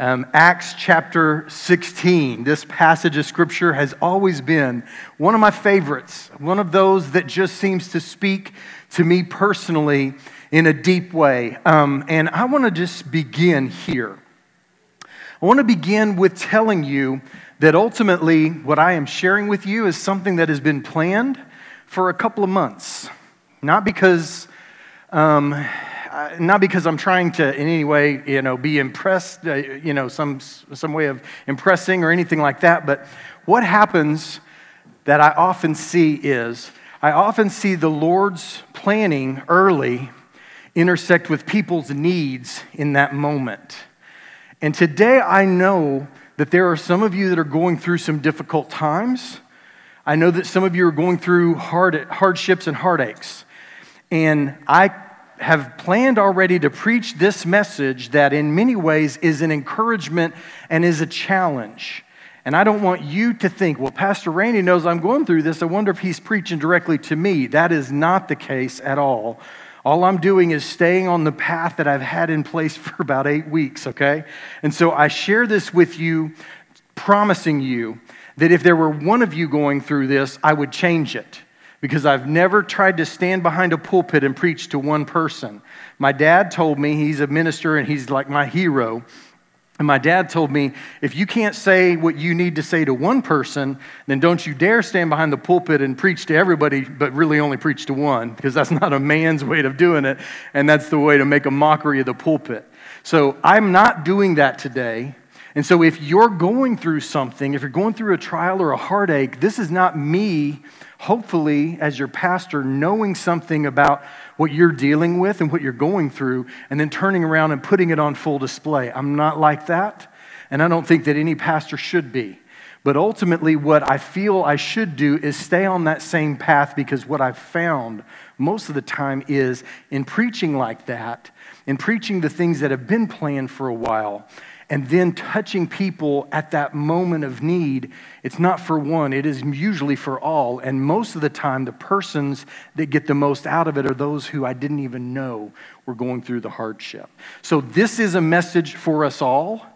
Um, Acts chapter 16. This passage of scripture has always been one of my favorites, one of those that just seems to speak to me personally in a deep way. Um, and I want to just begin here. I want to begin with telling you that ultimately what I am sharing with you is something that has been planned for a couple of months. Not because. Um, uh, not because I'm trying to in any way, you know, be impressed, uh, you know, some, some way of impressing or anything like that, but what happens that I often see is I often see the Lord's planning early intersect with people's needs in that moment. And today I know that there are some of you that are going through some difficult times. I know that some of you are going through hard, hardships and heartaches. And I have planned already to preach this message that, in many ways, is an encouragement and is a challenge. And I don't want you to think, well, Pastor Randy knows I'm going through this. I wonder if he's preaching directly to me. That is not the case at all. All I'm doing is staying on the path that I've had in place for about eight weeks, okay? And so I share this with you, promising you that if there were one of you going through this, I would change it because I've never tried to stand behind a pulpit and preach to one person. My dad told me he's a minister and he's like my hero. And my dad told me, if you can't say what you need to say to one person, then don't you dare stand behind the pulpit and preach to everybody, but really only preach to one, because that's not a man's way of doing it. And that's the way to make a mockery of the pulpit. So I'm not doing that today. And so if you're going through something, if you're going through a trial or a heartache, this is not me hopefully, as your pastor, knowing something about what you're dealing with and what you're going through, and then turning around and putting it on full display. I'm not like that, and I don't think that any pastor should be. But ultimately, what I feel I should do is stay on that same path because what I've found most of the time is in preaching like that, in preaching the things that have been planned for a while, and then touching people at that moment of need, it's not for one, it is usually for all. And most of the time, the persons that get the most out of it are those who I didn't even know were going through the hardship. So, this is a message for us all.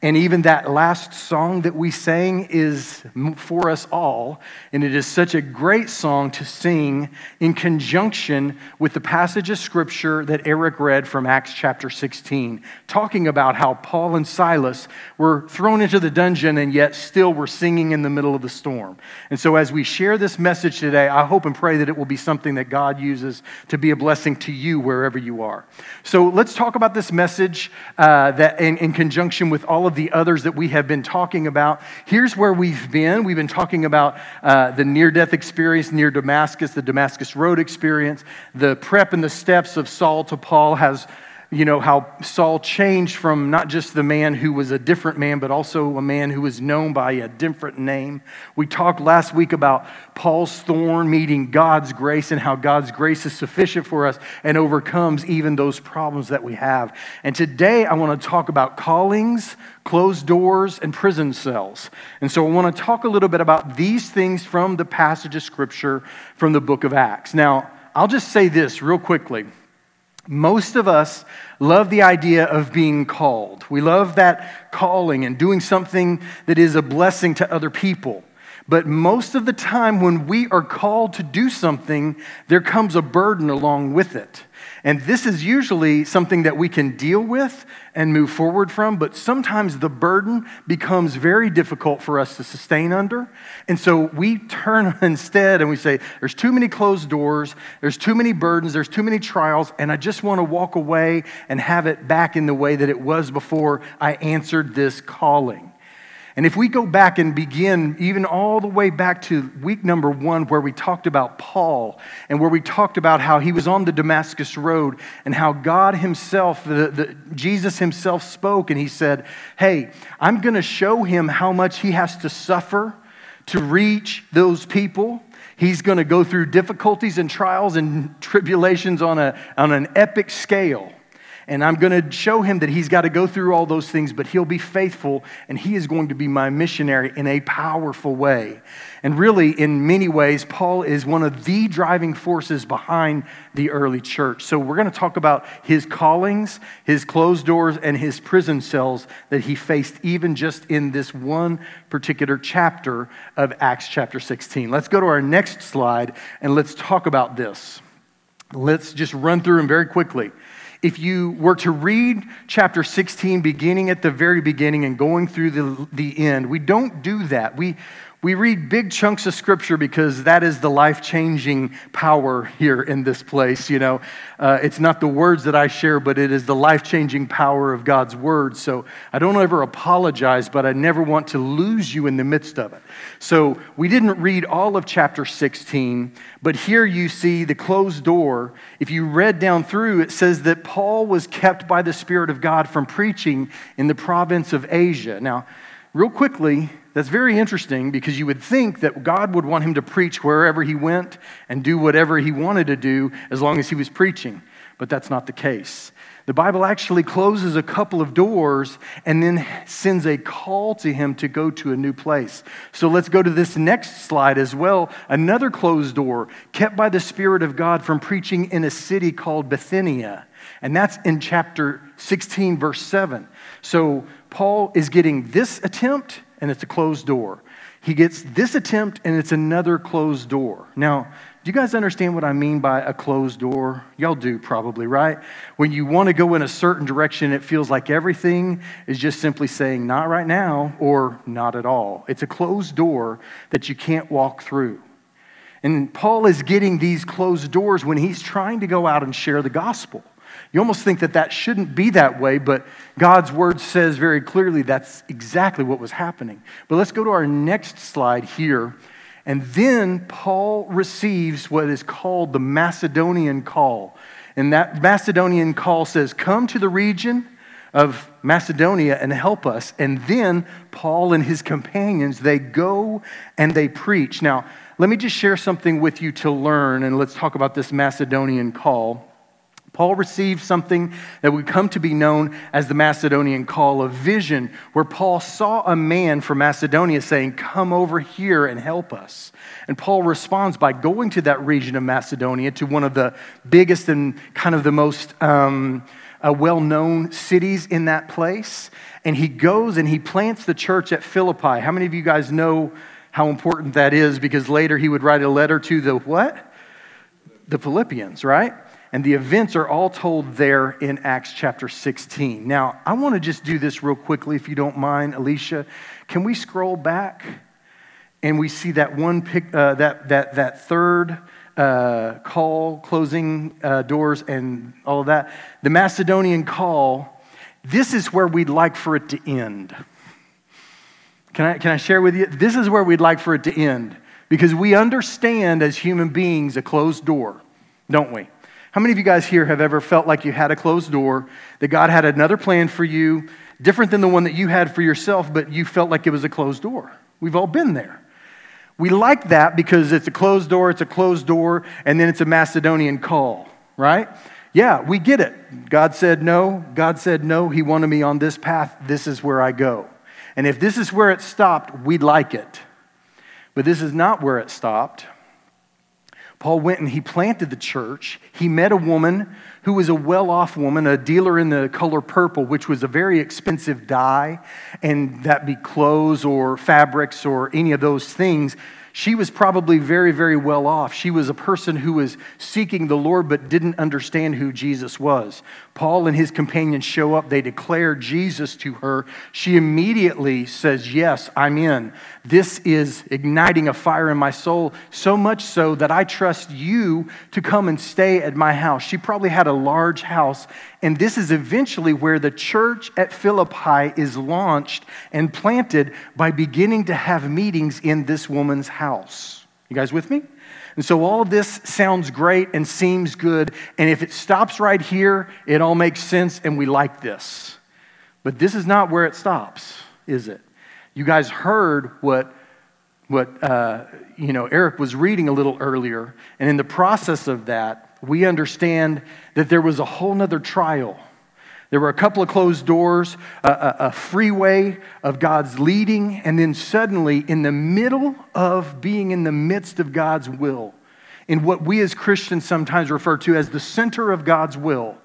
And even that last song that we sang is for us all. And it is such a great song to sing in conjunction with the passage of scripture that Eric read from Acts chapter 16, talking about how Paul and Silas were thrown into the dungeon and yet still were singing in the middle of the storm. And so, as we share this message today, I hope and pray that it will be something that God uses to be a blessing to you wherever you are. So, let's talk about this message uh, that in, in conjunction with all the others that we have been talking about. Here's where we've been. We've been talking about uh, the near death experience near Damascus, the Damascus Road experience, the prep and the steps of Saul to Paul has you know, how Saul changed from not just the man who was a different man, but also a man who was known by a different name. We talked last week about Paul's thorn meeting God's grace and how God's grace is sufficient for us and overcomes even those problems that we have. And today I want to talk about callings, closed doors, and prison cells. And so I want to talk a little bit about these things from the passage of Scripture from the book of Acts. Now, I'll just say this real quickly. Most of us love the idea of being called. We love that calling and doing something that is a blessing to other people. But most of the time, when we are called to do something, there comes a burden along with it. And this is usually something that we can deal with and move forward from, but sometimes the burden becomes very difficult for us to sustain under. And so we turn instead and we say, There's too many closed doors, there's too many burdens, there's too many trials, and I just want to walk away and have it back in the way that it was before I answered this calling. And if we go back and begin even all the way back to week number one, where we talked about Paul and where we talked about how he was on the Damascus Road and how God Himself, the, the, Jesus Himself spoke and He said, Hey, I'm going to show him how much he has to suffer to reach those people. He's going to go through difficulties and trials and tribulations on, a, on an epic scale. And I'm going to show him that he's got to go through all those things, but he'll be faithful and he is going to be my missionary in a powerful way. And really, in many ways, Paul is one of the driving forces behind the early church. So, we're going to talk about his callings, his closed doors, and his prison cells that he faced, even just in this one particular chapter of Acts chapter 16. Let's go to our next slide and let's talk about this. Let's just run through them very quickly. If you were to read chapter 16, beginning at the very beginning and going through the, the end, we don't do that. We, we read big chunks of scripture because that is the life changing power here in this place. You know, uh, it's not the words that I share, but it is the life changing power of God's word. So I don't ever apologize, but I never want to lose you in the midst of it. So we didn't read all of chapter 16, but here you see the closed door. If you read down through, it says that Paul was kept by the Spirit of God from preaching in the province of Asia. Now, real quickly, that's very interesting because you would think that God would want him to preach wherever he went and do whatever he wanted to do as long as he was preaching. But that's not the case. The Bible actually closes a couple of doors and then sends a call to him to go to a new place. So let's go to this next slide as well. Another closed door, kept by the Spirit of God from preaching in a city called Bithynia. And that's in chapter 16, verse 7. So Paul is getting this attempt and it's a closed door. He gets this attempt, and it's another closed door. Now, do you guys understand what I mean by a closed door? Y'all do probably, right? When you want to go in a certain direction, it feels like everything is just simply saying, not right now, or not at all. It's a closed door that you can't walk through. And Paul is getting these closed doors when he's trying to go out and share the gospel. You almost think that that shouldn't be that way, but God's word says very clearly that's exactly what was happening. But let's go to our next slide here. And then Paul receives what is called the Macedonian call. And that Macedonian call says, Come to the region of Macedonia and help us. And then Paul and his companions, they go and they preach. Now, let me just share something with you to learn, and let's talk about this Macedonian call. Paul received something that would come to be known as the Macedonian call, a vision where Paul saw a man from Macedonia saying, Come over here and help us. And Paul responds by going to that region of Macedonia, to one of the biggest and kind of the most um, uh, well known cities in that place. And he goes and he plants the church at Philippi. How many of you guys know how important that is? Because later he would write a letter to the what? The Philippians, right? And the events are all told there in Acts chapter 16. Now, I want to just do this real quickly, if you don't mind, Alicia. Can we scroll back and we see that one pic, uh, that, that, that third uh, call, closing uh, doors, and all of that? The Macedonian call, this is where we'd like for it to end. Can I, can I share with you? This is where we'd like for it to end because we understand as human beings a closed door, don't we? How many of you guys here have ever felt like you had a closed door, that God had another plan for you, different than the one that you had for yourself, but you felt like it was a closed door? We've all been there. We like that because it's a closed door, it's a closed door, and then it's a Macedonian call, right? Yeah, we get it. God said no. God said no. He wanted me on this path. This is where I go. And if this is where it stopped, we'd like it. But this is not where it stopped. Paul went and he planted the church. He met a woman who was a well off woman, a dealer in the color purple, which was a very expensive dye, and that be clothes or fabrics or any of those things she was probably very, very well off. She was a person who was seeking the Lord but didn't understand who Jesus was. Paul and his companions show up. They declare Jesus to her. She immediately says, Yes, I'm in. This is igniting a fire in my soul, so much so that I trust you to come and stay at my house. She probably had a large house and this is eventually where the church at Philippi is launched and planted by beginning to have meetings in this woman's house. You guys with me? And so all this sounds great and seems good. And if it stops right here, it all makes sense and we like this. But this is not where it stops, is it? You guys heard what, what uh, you know, Eric was reading a little earlier. And in the process of that, we understand that there was a whole nother trial. There were a couple of closed doors, a, a, a, freeway of God's leading, and then suddenly, in the middle of being in the midst of God's will, in what we as Christians sometimes refer to as the center of God's will,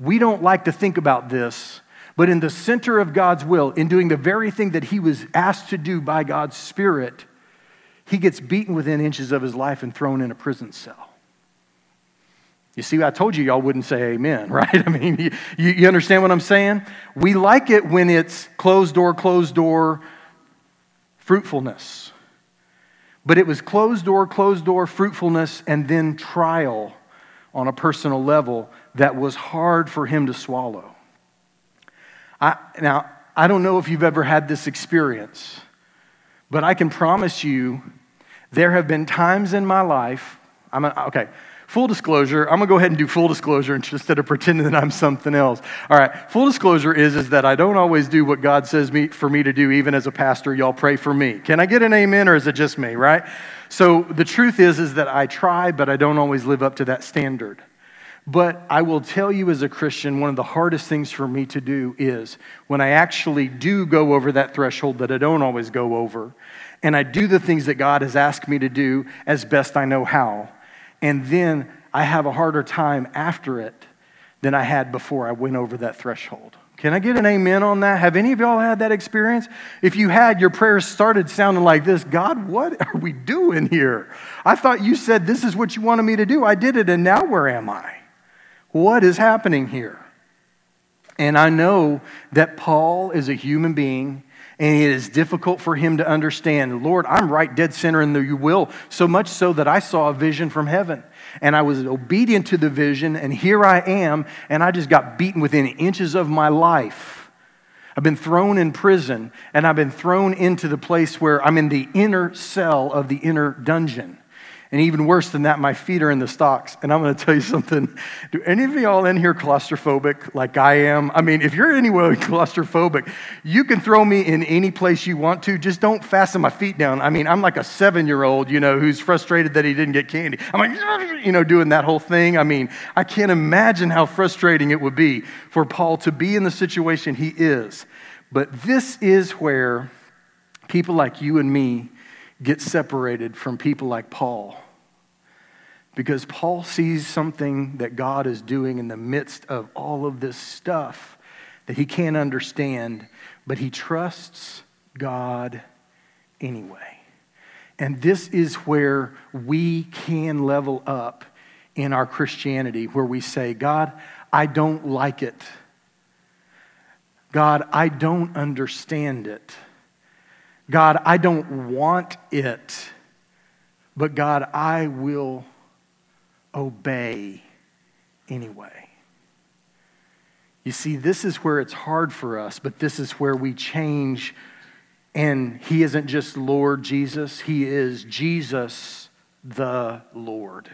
we don't like to think about this, but in the center of God's will, in doing the very thing that he was asked to do by God's Spirit, he gets beaten within inches of his life and thrown in a prison cell. You see, I told you y'all wouldn't say amen, right? I mean, you, you understand what I'm saying? We like it when it's closed door, closed door fruitfulness. But it was closed door, closed door fruitfulness, and then trial on a personal level that was hard for him to swallow. I, now, I don't know if you've ever had this experience, but I can promise you there have been times in my life. I'm a, okay, Full disclosure, I'm gonna go ahead and do full disclosure instead of pretending that I'm something else. All right, full disclosure is, is that I don't always do what God says me, for me to do, even as a pastor. Y'all pray for me. Can I get an amen or is it just me, right? So the truth is, is that I try, but I don't always live up to that standard. But I will tell you as a Christian, one of the hardest things for me to do is when I actually do go over that threshold that I don't always go over, and I do the things that God has asked me to do as best I know how and then I have a harder time after it than I had before I went over that threshold. Can I get an amen on that? Have any of y'all had that experience? If you had, your prayers started sounding like this God, what are we doing here? I thought you said this is what you wanted me to do. I did it, and now where am I? What is happening here? And I know that Paul is a human being and it is difficult for him to understand, Lord, I'm right dead center in the will, so much so that I saw a vision from heaven. And I was obedient to the vision, and here I am, and I just got beaten within inches of my life. I've been thrown in prison, and I've been thrown into the place where I'm in the inner cell of the inner dungeon. And even worse than that, my feet are in the stocks. And I'm going to tell you something. Do any of y'all in here claustrophobic like I am? I mean, if you're anywhere claustrophobic, you can throw me in any place you want to. Just don't fasten my feet down. I mean, I'm like a seven year old, you know, who's frustrated that he didn't get candy. I'm like, you know, doing that whole thing. I mean, I can't imagine how frustrating it would be for Paul to be in the situation he is. But this is where people like you and me get separated from people like Paul because Paul sees something that God is doing in the midst of all of this stuff that he can't understand, but he trusts God anyway. And this is where we can level up in our Christianity, where we say, God, I don't like it. God, I don't understand it. God, I don't want it. But God, I will obey anyway. You see, this is where it's hard for us, but this is where we change. And He isn't just Lord Jesus, He is Jesus the Lord.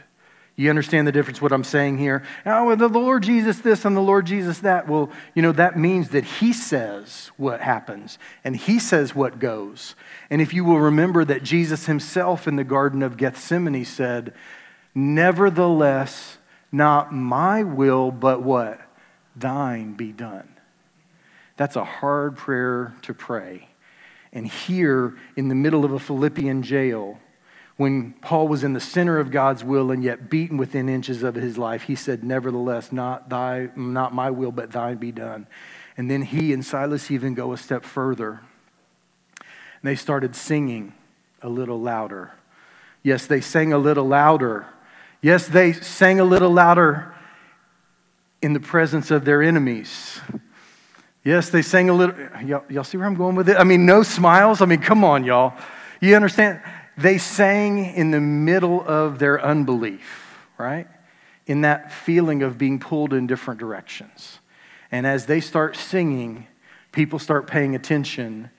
You understand the difference, what I'm saying here? Oh, the Lord Jesus this and the Lord Jesus that. Well, you know, that means that He says what happens and He says what goes. And if you will remember that Jesus Himself in the Garden of Gethsemane said, Nevertheless, not my will, but what? Thine be done. That's a hard prayer to pray. And here, in the middle of a Philippian jail, when Paul was in the center of God's will and yet beaten within inches of his life, he said, Nevertheless, not, thy, not my will, but thine be done. And then he and Silas even go a step further. And they started singing a little louder. Yes, they sang a little louder Yes, they sang a little louder in the presence of their enemies. Yes, they sang a little. Y'all, y'all, see where I'm going with it? I mean, no smiles. I mean, come on, y'all. You understand? They sang in the middle of their unbelief, right? In that feeling of being pulled in different directions. And as they start singing, people start paying attention,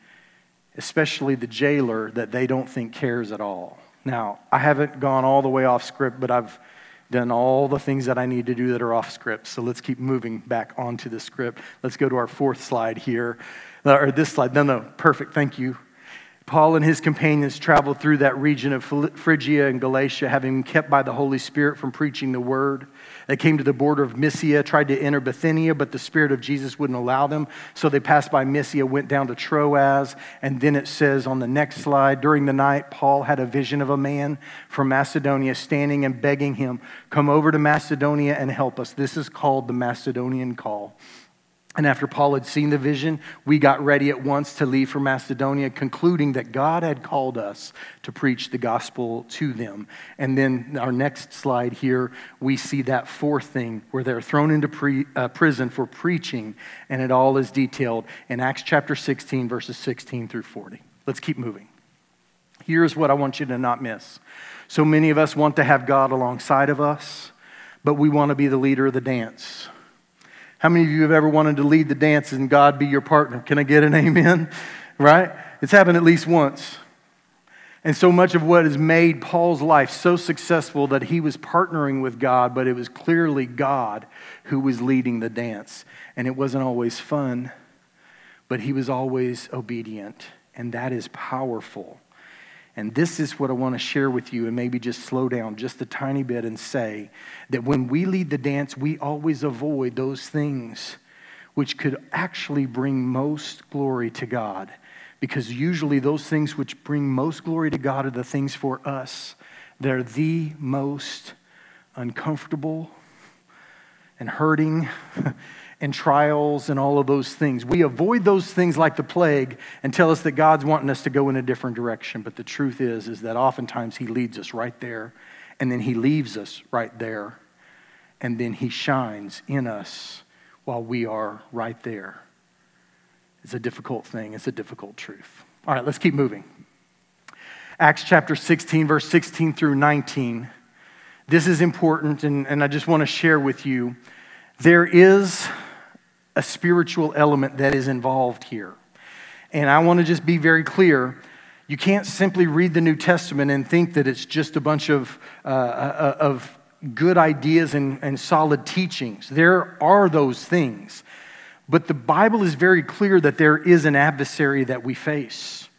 especially the jailer that they don't think cares at all. Now, I haven't gone all the way off script, but I've done all the things that I need to do that are off script. So let's keep moving back onto the script. Let's go to our fourth slide here, uh, or this slide. No, no, perfect. Thank you. Paul and his companions traveled through that region of Phrygia and Galatia, having been kept by the Holy Spirit from preaching the word. They came to the border of Mysia, tried to enter Bithynia, but the Spirit of Jesus wouldn't allow them. So they passed by Mysia, went down to Troas, and then it says on the next slide during the night, Paul had a vision of a man from Macedonia standing and begging him, Come over to Macedonia and help us. This is called the Macedonian call. And after Paul had seen the vision, we got ready at once to leave for Macedonia, concluding that God had called us to preach the gospel to them. And then our next slide here, we see that fourth thing where they're thrown into pre, uh, prison for preaching, and it all is detailed in Acts chapter 16, verses 16 through 40. Let's keep moving. Here's what I want you to not miss. So many of us want to have God alongside of us, but we want to be the leader of the dance. How many of you have ever wanted to lead the dance and God be your partner? Can I get an amen? Right? It's happened at least once. And so much of what has made Paul's life so successful that he was partnering with God, but it was clearly God who was leading the dance. And it wasn't always fun, but he was always obedient. And that is powerful. And this is what I want to share with you, and maybe just slow down just a tiny bit and say that when we lead the dance, we always avoid those things which could actually bring most glory to God. Because usually those things which bring most glory to God are the things for us. They're the most uncomfortable and hurting and trials and all of those things. We avoid those things like the plague and tell us that God's wanting us to go in a different direction. But the truth is, is that oftentimes He leads us right there, and then He leaves us right there, and then He shines in us while we are right there. It's a difficult thing, it's a difficult truth. All right, let's keep moving. Acts chapter 16, verse 16 through 19. This is important, and, and I just want to share with you. There is a spiritual element that is involved here. And I want to just be very clear. You can't simply read the New Testament and think that it's just a bunch of, uh, uh, of good ideas and, and solid teachings. There are those things. But the Bible is very clear that there is an adversary that we face.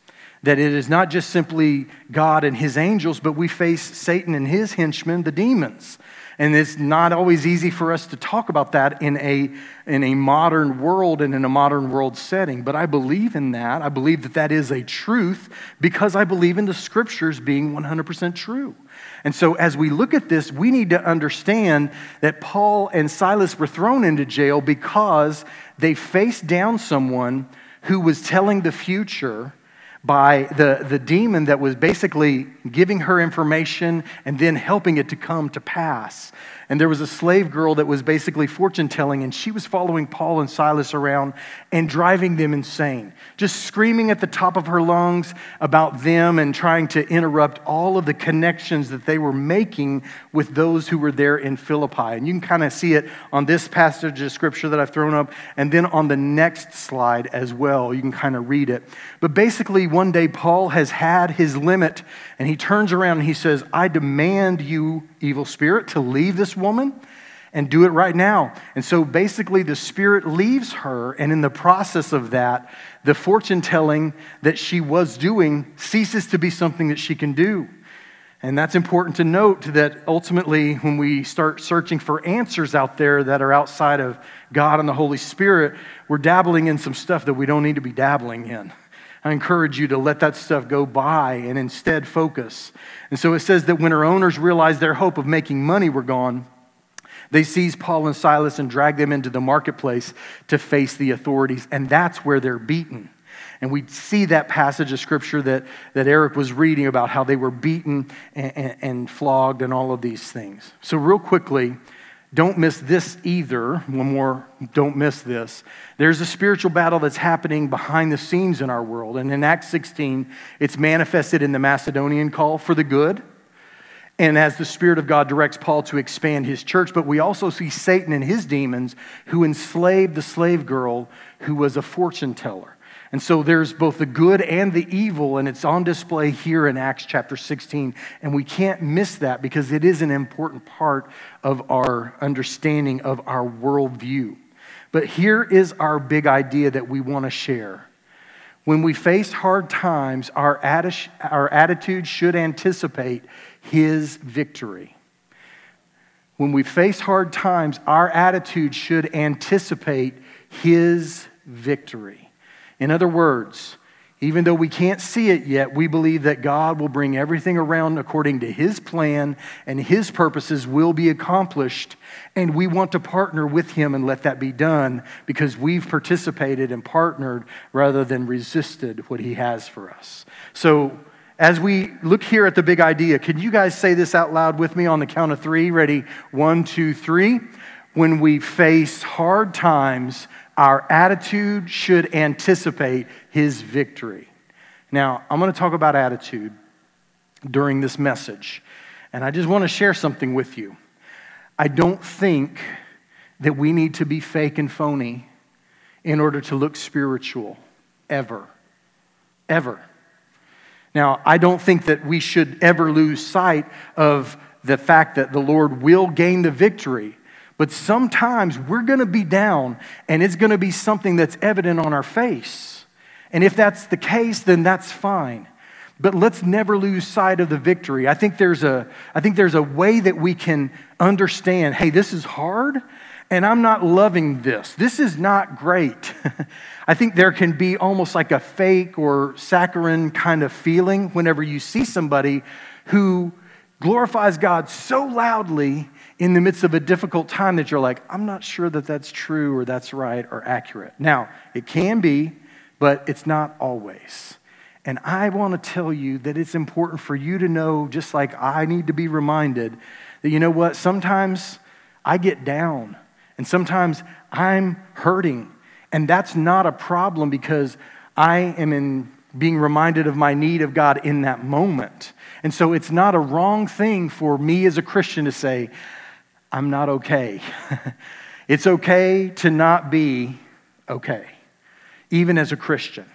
That it is not just simply God and his angels, but we face Satan and his henchmen, the demons. And it's not always easy for us to talk about that in a, in a modern world and in a modern world setting. But I believe in that. I believe that that is a truth because I believe in the scriptures being 100% true. And so, as we look at this, we need to understand that Paul and Silas were thrown into jail because they faced down someone who was telling the future by the, the demon that was basically giving her information and then helping it to come to pass. And there was a slave girl that was basically fortune telling, and she was following Paul and Silas around and driving them insane, just screaming at the top of her lungs about them and trying to interrupt all of the connections that they were making with those who were there in Philippi. And you can kind of see it on this passage of scripture that I've thrown up, and then on the next slide as well. You can kind of read it. But basically, one day, Paul has had his limit, and he turns around and he says, I demand you, evil spirit, to leave this woman and do it right now. And so basically, the Spirit leaves her, and in the process of that, the fortune telling that she was doing ceases to be something that she can do. And that's important to note that ultimately, when we start searching for answers out there that are outside of God and the Holy Spirit, we're dabbling in some stuff that we don't need to be dabbling in. I encourage you to let that stuff go by and instead focus. And so it says that when her owners realized their hope of making money were gone, they seized Paul and Silas and dragged them into the marketplace to face the authorities. And that's where they're beaten. And we see that passage of scripture that, that Eric was reading about how they were beaten and, and, and flogged and all of these things. So, real quickly, don't miss this either. One more, don't miss this. There's a spiritual battle that's happening behind the scenes in our world. And in Acts 16, it's manifested in the Macedonian call for the good and as the Spirit of God directs Paul to expand his church. But we also see Satan and his demons who enslaved the slave girl who was a fortune teller. And so there's both the good and the evil, and it's on display here in Acts chapter 16. And we can't miss that because it is an important part of our understanding of our worldview. But here is our big idea that we want to share When we face hard times, our, atti- our attitude should anticipate His victory. When we face hard times, our attitude should anticipate His victory. In other words, even though we can't see it yet, we believe that God will bring everything around according to His plan and His purposes will be accomplished. And we want to partner with Him and let that be done because we've participated and partnered rather than resisted what He has for us. So, as we look here at the big idea, can you guys say this out loud with me on the count of three? Ready? One, two, three. When we face hard times, our attitude should anticipate his victory. Now, I'm going to talk about attitude during this message, and I just want to share something with you. I don't think that we need to be fake and phony in order to look spiritual, ever. Ever. Now, I don't think that we should ever lose sight of the fact that the Lord will gain the victory. But sometimes we're going to be down and it's going to be something that's evident on our face. And if that's the case, then that's fine. But let's never lose sight of the victory. I think there's a, I think there's a way that we can understand hey, this is hard and I'm not loving this. This is not great. I think there can be almost like a fake or saccharine kind of feeling whenever you see somebody who glorifies God so loudly in the midst of a difficult time that you're like, I'm not sure that that's true or that's right or accurate. Now, it can be, but it's not always. And I want to tell you that it's important for you to know, just like I need to be reminded, that you know what? Sometimes I get down and sometimes I'm hurting. And that's not a problem because I am in being reminded of my need of God in that moment. And so it's not a wrong thing for me as a Christian to say, I'm not okay. it's okay to not be okay, even as a Christian.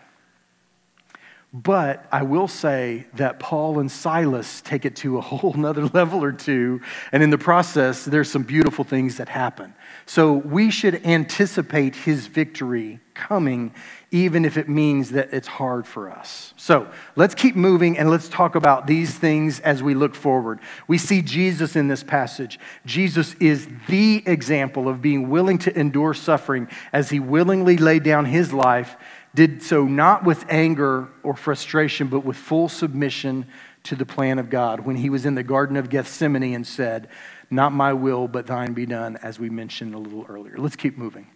But I will say that Paul and Silas take it to a whole nother level or two. And in the process, there's some beautiful things that happen. So we should anticipate his victory coming, even if it means that it's hard for us. So let's keep moving and let's talk about these things as we look forward. We see Jesus in this passage. Jesus is the example of being willing to endure suffering as he willingly laid down his life, did so not with anger or frustration, but with full submission to the plan of God when he was in the Garden of Gethsemane and said, not my will, but thine be done, as we mentioned a little earlier. Let's keep moving.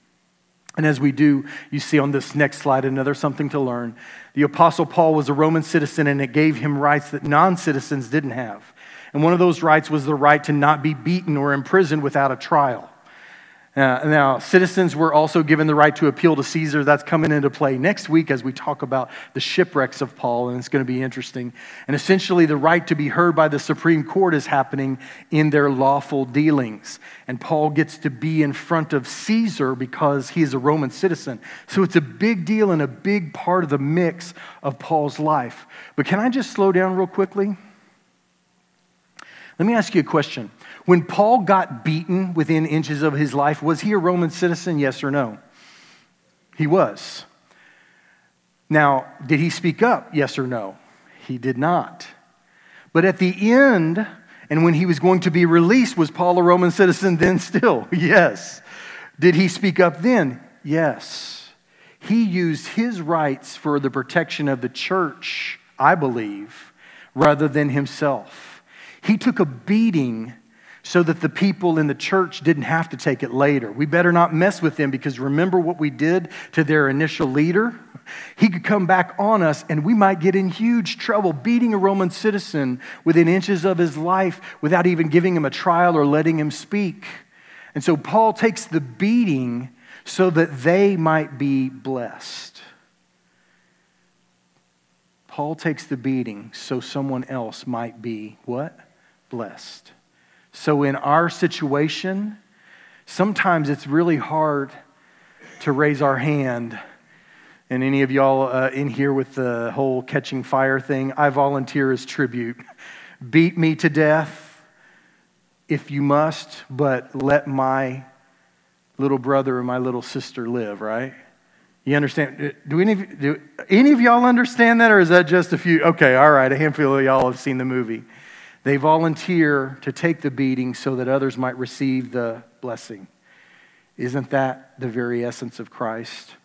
And as we do, you see on this next slide another something to learn. The Apostle Paul was a Roman citizen, and it gave him rights that non citizens didn't have. And one of those rights was the right to not be beaten or imprisoned without a trial. Uh, now, citizens were also given the right to appeal to Caesar. That's coming into play next week as we talk about the shipwrecks of Paul, and it's going to be interesting. And essentially, the right to be heard by the Supreme Court is happening in their lawful dealings. And Paul gets to be in front of Caesar because he is a Roman citizen. So it's a big deal and a big part of the mix of Paul's life. But can I just slow down real quickly? Let me ask you a question. When Paul got beaten within inches of his life, was he a Roman citizen? Yes or no? He was. Now, did he speak up? Yes or no? He did not. But at the end, and when he was going to be released, was Paul a Roman citizen then still? Yes. Did he speak up then? Yes. He used his rights for the protection of the church, I believe, rather than himself. He took a beating so that the people in the church didn't have to take it later. We better not mess with them because remember what we did to their initial leader? He could come back on us and we might get in huge trouble beating a Roman citizen within inches of his life without even giving him a trial or letting him speak. And so Paul takes the beating so that they might be blessed. Paul takes the beating so someone else might be what? Blessed. So, in our situation, sometimes it's really hard to raise our hand. And any of y'all uh, in here with the whole catching fire thing, I volunteer as tribute. Beat me to death if you must, but let my little brother or my little sister live, right? You understand? Do any, of, do any of y'all understand that, or is that just a few? Okay, all right, a handful of y'all have seen the movie. They volunteer to take the beating so that others might receive the blessing. Isn't that the very essence of Christ?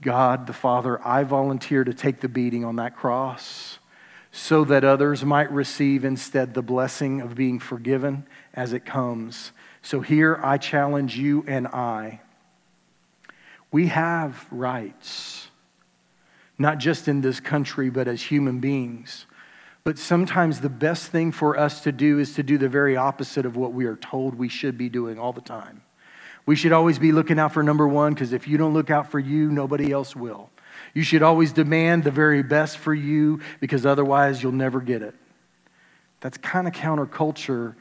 God the Father, I volunteer to take the beating on that cross so that others might receive instead the blessing of being forgiven as it comes. So here I challenge you and I. We have rights, not just in this country, but as human beings. But sometimes the best thing for us to do is to do the very opposite of what we are told we should be doing all the time. We should always be looking out for number one because if you don't look out for you, nobody else will. You should always demand the very best for you because otherwise you'll never get it. That's kind of counterculture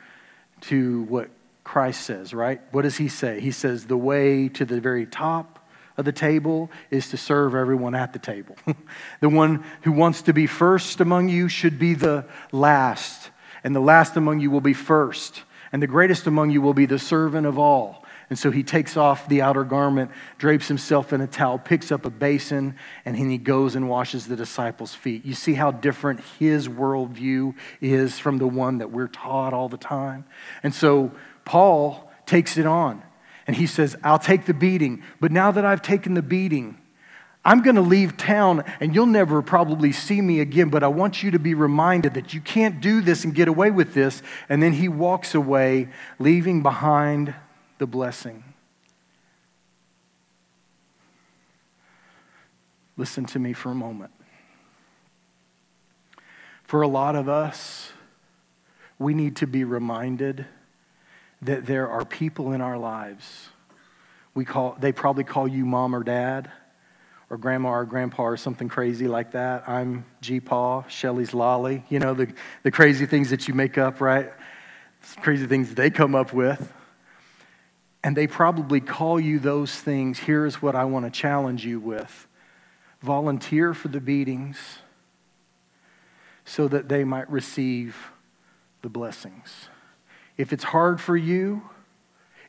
to what Christ says, right? What does he say? He says the way to the very top of the table is to serve everyone at the table. the one who wants to be first among you should be the last, and the last among you will be first, and the greatest among you will be the servant of all. And so he takes off the outer garment, drapes himself in a towel, picks up a basin, and then he goes and washes the disciples' feet. You see how different his worldview is from the one that we're taught all the time? And so Paul takes it on, and he says, I'll take the beating, but now that I've taken the beating, I'm going to leave town and you'll never probably see me again, but I want you to be reminded that you can't do this and get away with this. And then he walks away, leaving behind the blessing. Listen to me for a moment. For a lot of us, we need to be reminded that there are people in our lives. We call, they probably call you mom or dad, or grandma or grandpa, or something crazy like that. I'm G Paw, Shelly's Lolly. You know, the, the crazy things that you make up, right? It's crazy things they come up with and they probably call you those things, here's what I want to challenge you with volunteer for the beatings so that they might receive the blessings. If it's hard for you,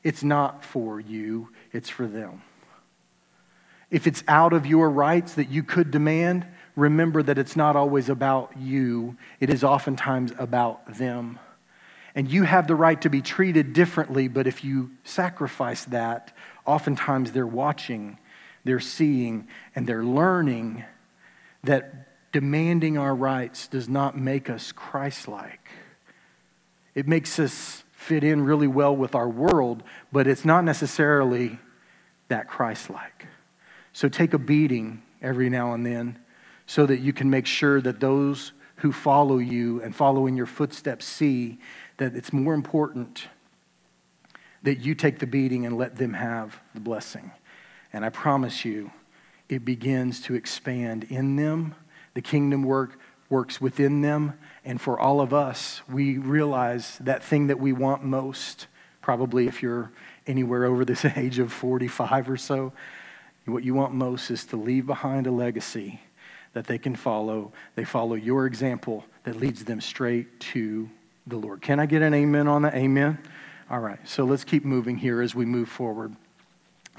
it's not for you, it's for them. If it's out of your rights that you could demand, remember that it's not always about you, it is oftentimes about them. And you have the right to be treated differently, but if you sacrifice that, oftentimes they're watching, they're seeing, and they're learning that demanding our rights does not make us Christ like. It makes us fit in really well with our world, but it's not necessarily that Christ like. So take a beating every now and then so that you can make sure that those who follow you and follow in your footsteps see that it's more important that you take the beating and let them have the blessing. And I promise you, it begins to expand in them. The kingdom work works within them. And for all of us, we realize that thing that we want most, probably if you're anywhere over this age of 45 or so, what you want most is to leave behind a legacy that they can follow. They follow your example that leads them straight to the Lord. Can I get an amen on that? Amen. All right, so let's keep moving here as we move forward.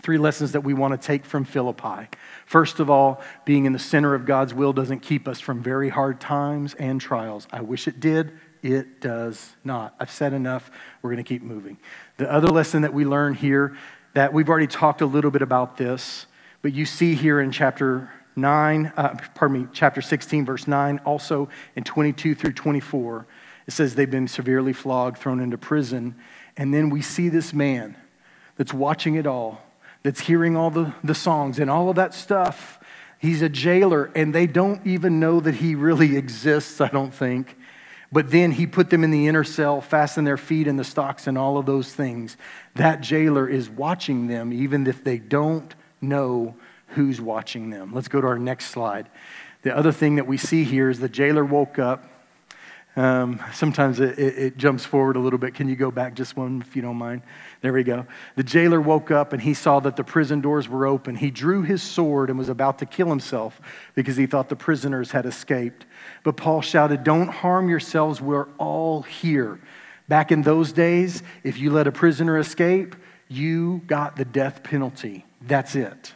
Three lessons that we want to take from Philippi. First of all, being in the center of God's will doesn't keep us from very hard times and trials. I wish it did. It does not. I've said enough. We're going to keep moving. The other lesson that we learn here, that we've already talked a little bit about this, but you see here in chapter 9, uh, pardon me, chapter 16, verse 9, also in 22 through 24, it says they've been severely flogged, thrown into prison. And then we see this man that's watching it all, that's hearing all the, the songs and all of that stuff. He's a jailer, and they don't even know that he really exists, I don't think. But then he put them in the inner cell, fastened their feet in the stocks, and all of those things. That jailer is watching them, even if they don't know who's watching them. Let's go to our next slide. The other thing that we see here is the jailer woke up um, sometimes it, it, it, jumps forward a little bit. Can you go back just one if you don't mind? There we go. The jailer woke up and he saw that the prison doors were open. He drew his sword and was about to kill himself because he thought the prisoners had escaped. But Paul shouted, Don't harm yourselves. We're all here. Back in those days, if you let a prisoner escape, you got the death penalty. That's it.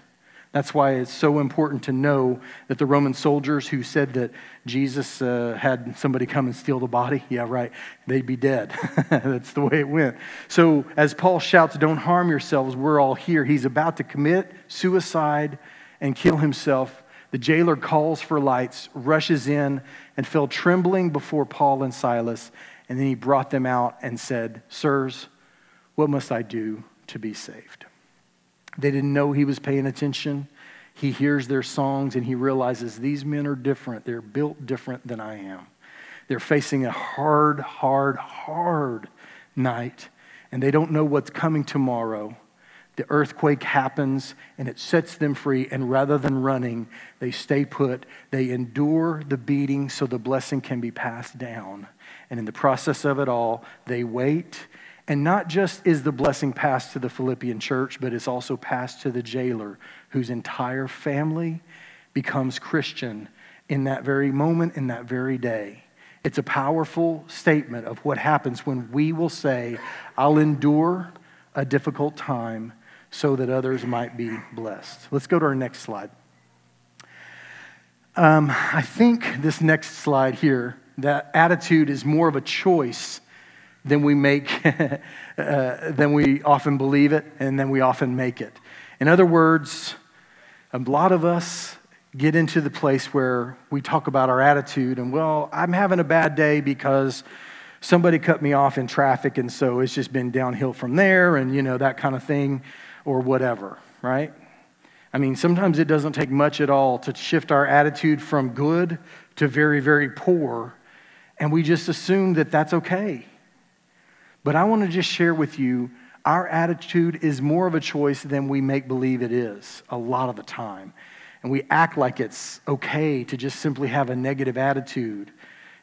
That's why it's so important to know that the Roman soldiers who said that Jesus uh, had somebody come and steal the body, yeah, right, they'd be dead. That's the way it went. So, as Paul shouts, Don't harm yourselves, we're all here. He's about to commit suicide and kill himself. The jailer calls for lights, rushes in, and fell trembling before Paul and Silas. And then he brought them out and said, Sirs, what must I do to be saved? They didn't know he was paying attention. He hears their songs and he realizes these men are different. They're built different than I am. They're facing a hard, hard, hard night, and they don't know what's coming tomorrow. The earthquake happens and it sets them free, and rather than running, they stay put. They endure the beating so the blessing can be passed down. And in the process of it all, they wait and not just is the blessing passed to the Philippian church, but it's also passed to the jailer, whose entire family becomes Christian in that very moment, in that very day. It's a powerful statement of what happens when we will say, I'll endure a difficult time so that others might be blessed. Let's go to our next slide. Um, I think this next slide here, that attitude is more of a choice then we make, uh, then we often believe it, and then we often make it. In other words, a lot of us get into the place where we talk about our attitude, and well, I'm having a bad day because somebody cut me off in traffic, and so it's just been downhill from there, and you know, that kind of thing, or whatever, right? I mean, sometimes it doesn't take much at all to shift our attitude from good to very, very poor, and we just assume that that's okay. But I want to just share with you our attitude is more of a choice than we make believe it is a lot of the time. And we act like it's okay to just simply have a negative attitude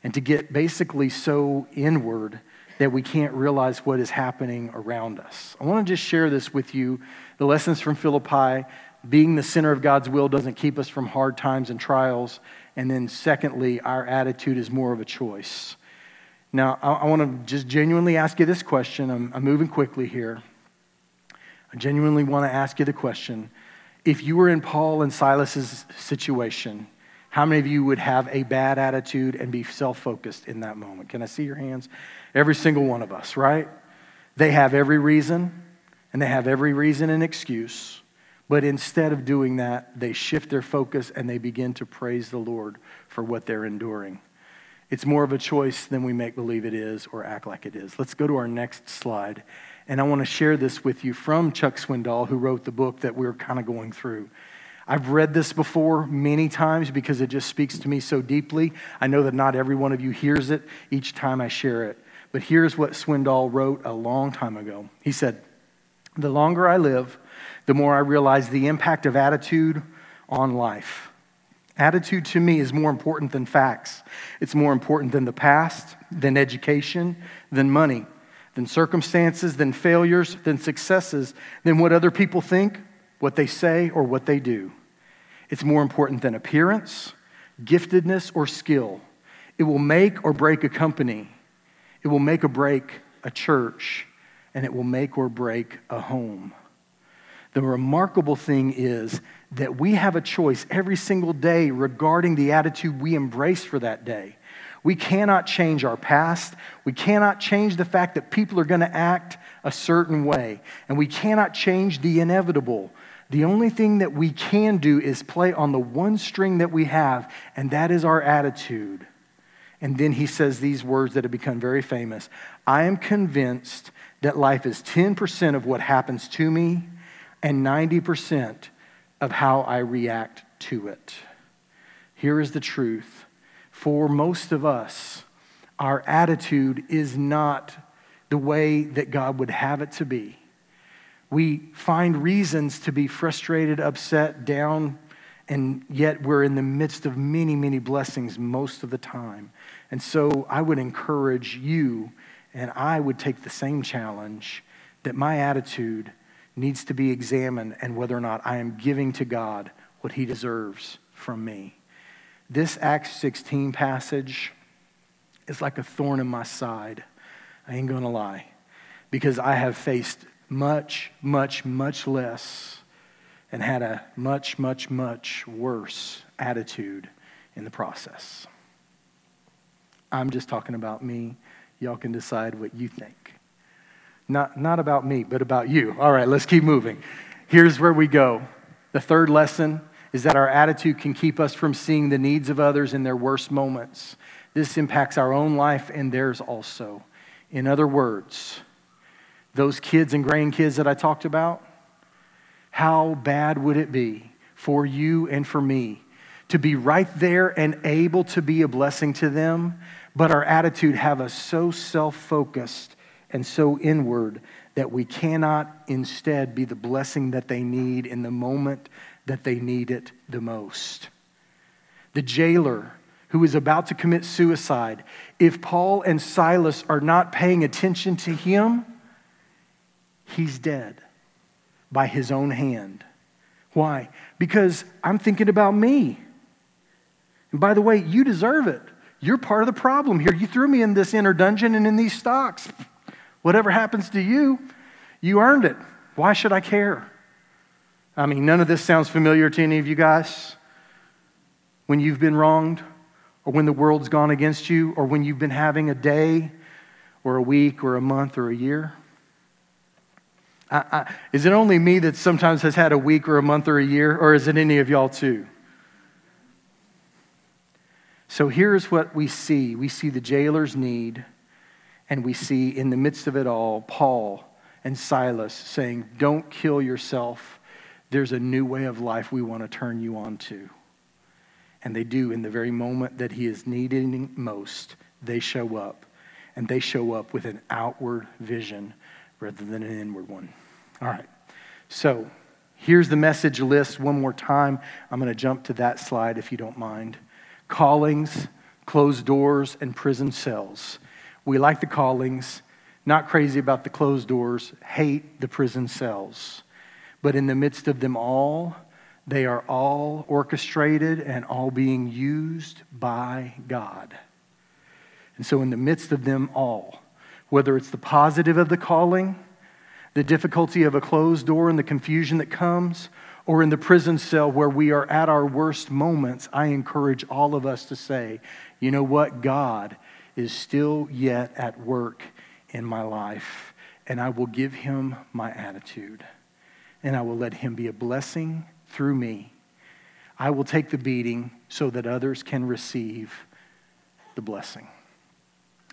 and to get basically so inward that we can't realize what is happening around us. I want to just share this with you. The lessons from Philippi being the center of God's will doesn't keep us from hard times and trials. And then, secondly, our attitude is more of a choice. Now, I, I want to just genuinely ask you this question. I'm, I'm moving quickly here. I genuinely want to ask you the question. If you were in Paul and Silas's situation, how many of you would have a bad attitude and be self focused in that moment? Can I see your hands? Every single one of us, right? They have every reason, and they have every reason and excuse. But instead of doing that, they shift their focus and they begin to praise the Lord for what they're enduring. It's more of a choice than we make believe it is or act like it is. Let's go to our next slide. And I want to share this with you from Chuck Swindoll, who wrote the book that we're kind of going through. I've read this before many times because it just speaks to me so deeply. I know that not every one of you hears it each time I share it. But here's what Swindoll wrote a long time ago. He said, The longer I live, the more I realize the impact of attitude on life. Attitude to me is more important than facts. It's more important than the past, than education, than money, than circumstances, than failures, than successes, than what other people think, what they say, or what they do. It's more important than appearance, giftedness, or skill. It will make or break a company. It will make or break a church, and it will make or break a home. The remarkable thing is that we have a choice every single day regarding the attitude we embrace for that day. We cannot change our past. We cannot change the fact that people are going to act a certain way. And we cannot change the inevitable. The only thing that we can do is play on the one string that we have, and that is our attitude. And then he says these words that have become very famous I am convinced that life is 10% of what happens to me and 90% of how I react to it. Here is the truth for most of us, our attitude is not the way that God would have it to be. We find reasons to be frustrated, upset, down, and yet we're in the midst of many, many blessings most of the time. And so I would encourage you, and I would take the same challenge that my attitude needs to be examined and whether or not I am giving to God what he deserves from me. This Acts 16 passage is like a thorn in my side. I ain't going to lie. Because I have faced much, much, much less and had a much, much, much worse attitude in the process. I'm just talking about me. Y'all can decide what you think. Not, not about me, but about you. All right, let's keep moving. Here's where we go. The third lesson is that our attitude can keep us from seeing the needs of others in their worst moments. This impacts our own life and theirs also. In other words, those kids and grandkids that I talked about, how bad would it be for you and for me to be right there and able to be a blessing to them, but our attitude have us so self focused and so inward that we cannot instead be the blessing that they need in the moment that they need it the most. The jailer who is about to commit suicide, if Paul and Silas are not paying attention to him, he's dead by his own hand. Why? Because I'm thinking about me. And by the way, you deserve it. You're part of the problem here. You threw me in this inner dungeon and in these stocks. Whatever happens to you, you earned it. Why should I care? I mean, none of this sounds familiar to any of you guys. When you've been wronged, or when the world's gone against you, or when you've been having a day, or a week, or a month, or a year. I, I, is it only me that sometimes has had a week, or a month, or a year, or is it any of y'all too? So here's what we see we see the jailer's need and we see in the midst of it all, Paul and Silas saying, Don't kill yourself. There's a new way of life we want to turn you on to. And they do in the very moment that he is needing most, they show up. And they show up with an outward vision rather than an inward one. All right. So here's the message list one more time. I'm going to jump to that slide if you don't mind. Callings, closed doors, and prison cells. We like the callings, not crazy about the closed doors, hate the prison cells. But in the midst of them all, they are all orchestrated and all being used by God. And so, in the midst of them all, whether it's the positive of the calling, the difficulty of a closed door and the confusion that comes, or in the prison cell where we are at our worst moments, I encourage all of us to say, you know what? God is still yet at work in my life, and I will give him my attitude, and I will let him be a blessing through me. I will take the beating so that others can receive the blessing.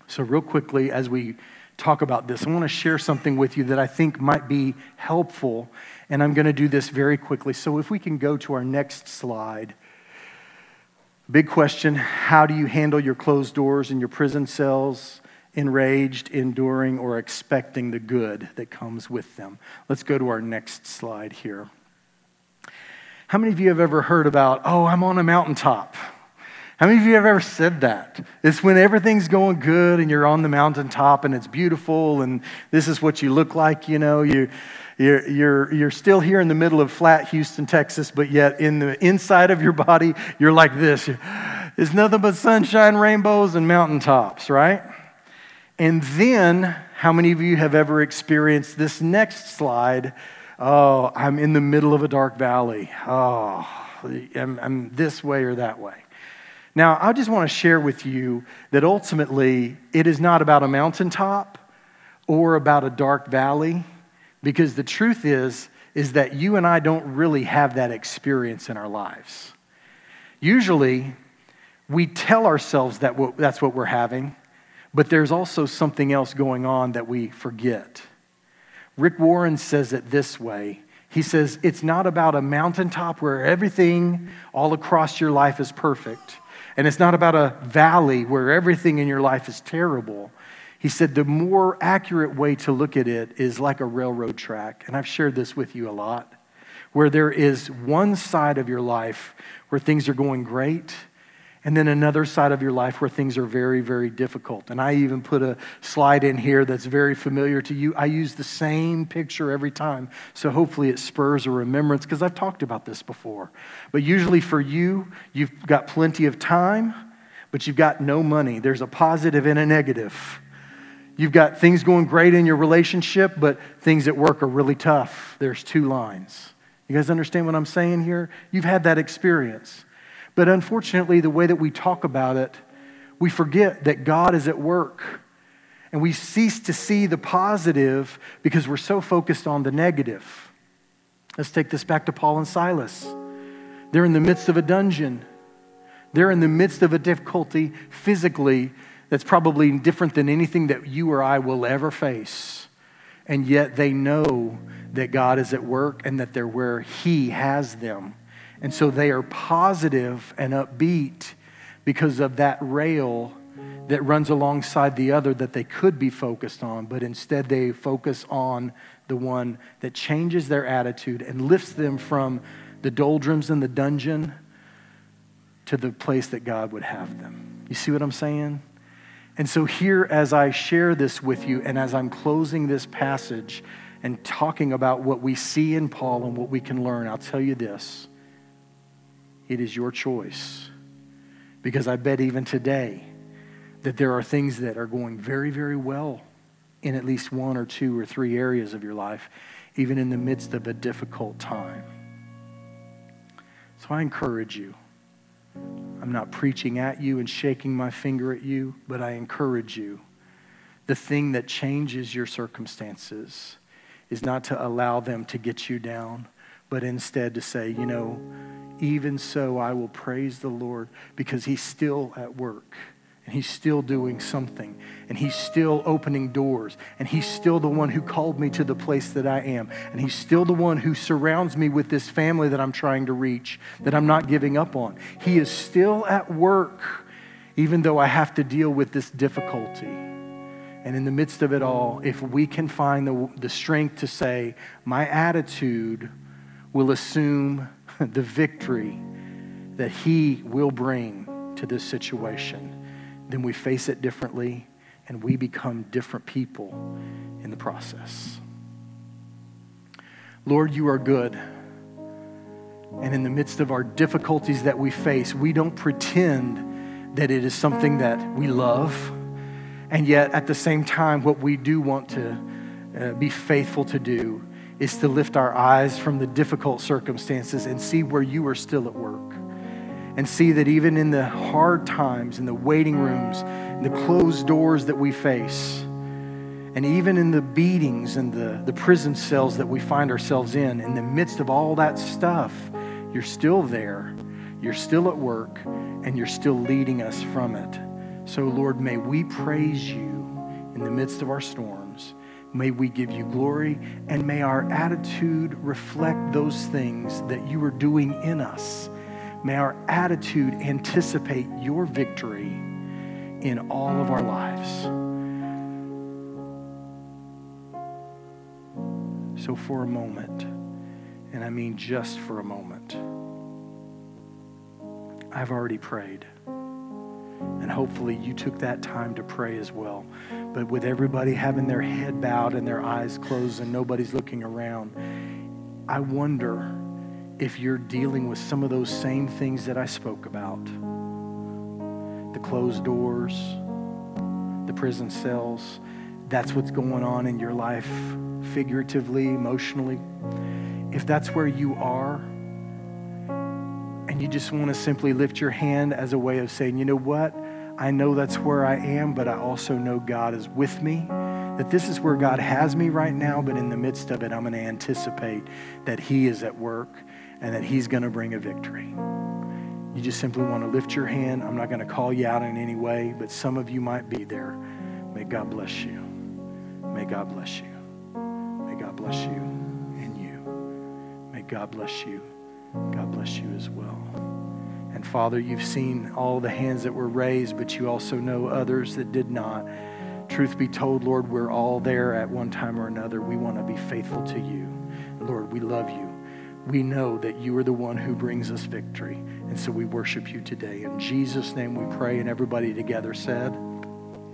So, real quickly, as we talk about this, I want to share something with you that I think might be helpful, and I'm going to do this very quickly. So, if we can go to our next slide. Big question How do you handle your closed doors and your prison cells, enraged, enduring, or expecting the good that comes with them? Let's go to our next slide here. How many of you have ever heard about, oh, I'm on a mountaintop? How many of you have ever said that? It's when everything's going good and you're on the mountaintop and it's beautiful and this is what you look like, you know, you you're, you're, you're still here in the middle of flat Houston, Texas, but yet in the inside of your body, you're like this. It's nothing but sunshine, rainbows, and mountaintops, right? And then, how many of you have ever experienced this next slide? Oh, I'm in the middle of a dark valley. Oh, I'm, I'm this way or that way. Now, I just want to share with you that ultimately it is not about a mountaintop or about a dark valley. Because the truth is, is that you and I don't really have that experience in our lives. Usually, we tell ourselves that that's what we're having, but there's also something else going on that we forget. Rick Warren says it this way He says, It's not about a mountaintop where everything all across your life is perfect, and it's not about a valley where everything in your life is terrible. He said the more accurate way to look at it is like a railroad track. And I've shared this with you a lot, where there is one side of your life where things are going great, and then another side of your life where things are very, very difficult. And I even put a slide in here that's very familiar to you. I use the same picture every time, so hopefully it spurs a remembrance because I've talked about this before. But usually for you, you've got plenty of time, but you've got no money. There's a positive and a negative. You've got things going great in your relationship, but things at work are really tough. There's two lines. You guys understand what I'm saying here? You've had that experience. But unfortunately, the way that we talk about it, we forget that God is at work. And we cease to see the positive because we're so focused on the negative. Let's take this back to Paul and Silas. They're in the midst of a dungeon, they're in the midst of a difficulty physically that's probably different than anything that you or I will ever face. And yet they know that God is at work and that they're where He has them. And so they are positive and upbeat because of that rail that runs alongside the other that they could be focused on, but instead they focus on the one that changes their attitude and lifts them from the doldrums in the dungeon to the place that God would have them. You see what I'm saying? And so, here, as I share this with you, and as I'm closing this passage and talking about what we see in Paul and what we can learn, I'll tell you this it is your choice. Because I bet even today that there are things that are going very, very well in at least one or two or three areas of your life, even in the midst of a difficult time. So I encourage you. I'm not preaching at you and shaking my finger at you, but I encourage you. The thing that changes your circumstances is not to allow them to get you down, but instead to say, you know, even so I will praise the Lord because he's still at work and he's still doing something and he's still opening doors and he's still the one who called me to the place that I am and he's still the one who surrounds me with this family that I'm trying to reach that I'm not giving up on. He is still at work even though I have to deal with this difficulty. And in the midst of it all, if we can find the, the strength to say, my attitude will assume the victory that He will bring to this situation then we face it differently and we become different people in the process. Lord, you are good. And in the midst of our difficulties that we face, we don't pretend that it is something that we love. And yet, at the same time, what we do want to uh, be faithful to do is to lift our eyes from the difficult circumstances and see where you are still at work and see that even in the hard times, in the waiting rooms, in the closed doors that we face, and even in the beatings and the, the prison cells that we find ourselves in, in the midst of all that stuff, you're still there, you're still at work, and you're still leading us from it. So, Lord, may we praise you in the midst of our storms. May we give you glory, and may our attitude reflect those things that you are doing in us May our attitude anticipate your victory in all of our lives. So, for a moment, and I mean just for a moment, I've already prayed. And hopefully, you took that time to pray as well. But with everybody having their head bowed and their eyes closed and nobody's looking around, I wonder if you're dealing with some of those same things that I spoke about the closed doors, the prison cells. That's what's going on in your life, figuratively, emotionally. If that's where you are, and you just want to simply lift your hand as a way of saying, you know what? I know that's where I am, but I also know God is with me. That this is where God has me right now, but in the midst of it, I'm going to anticipate that He is at work and that He's going to bring a victory. You just simply want to lift your hand. I'm not going to call you out in any way, but some of you might be there. May God bless you. May God bless you. May God bless you and you. May God bless you. God bless you as well. And Father, you've seen all the hands that were raised, but you also know others that did not. Truth be told, Lord, we're all there at one time or another. We want to be faithful to you. Lord, we love you we know that you are the one who brings us victory. And so we worship you today. In Jesus' name we pray. And everybody together said,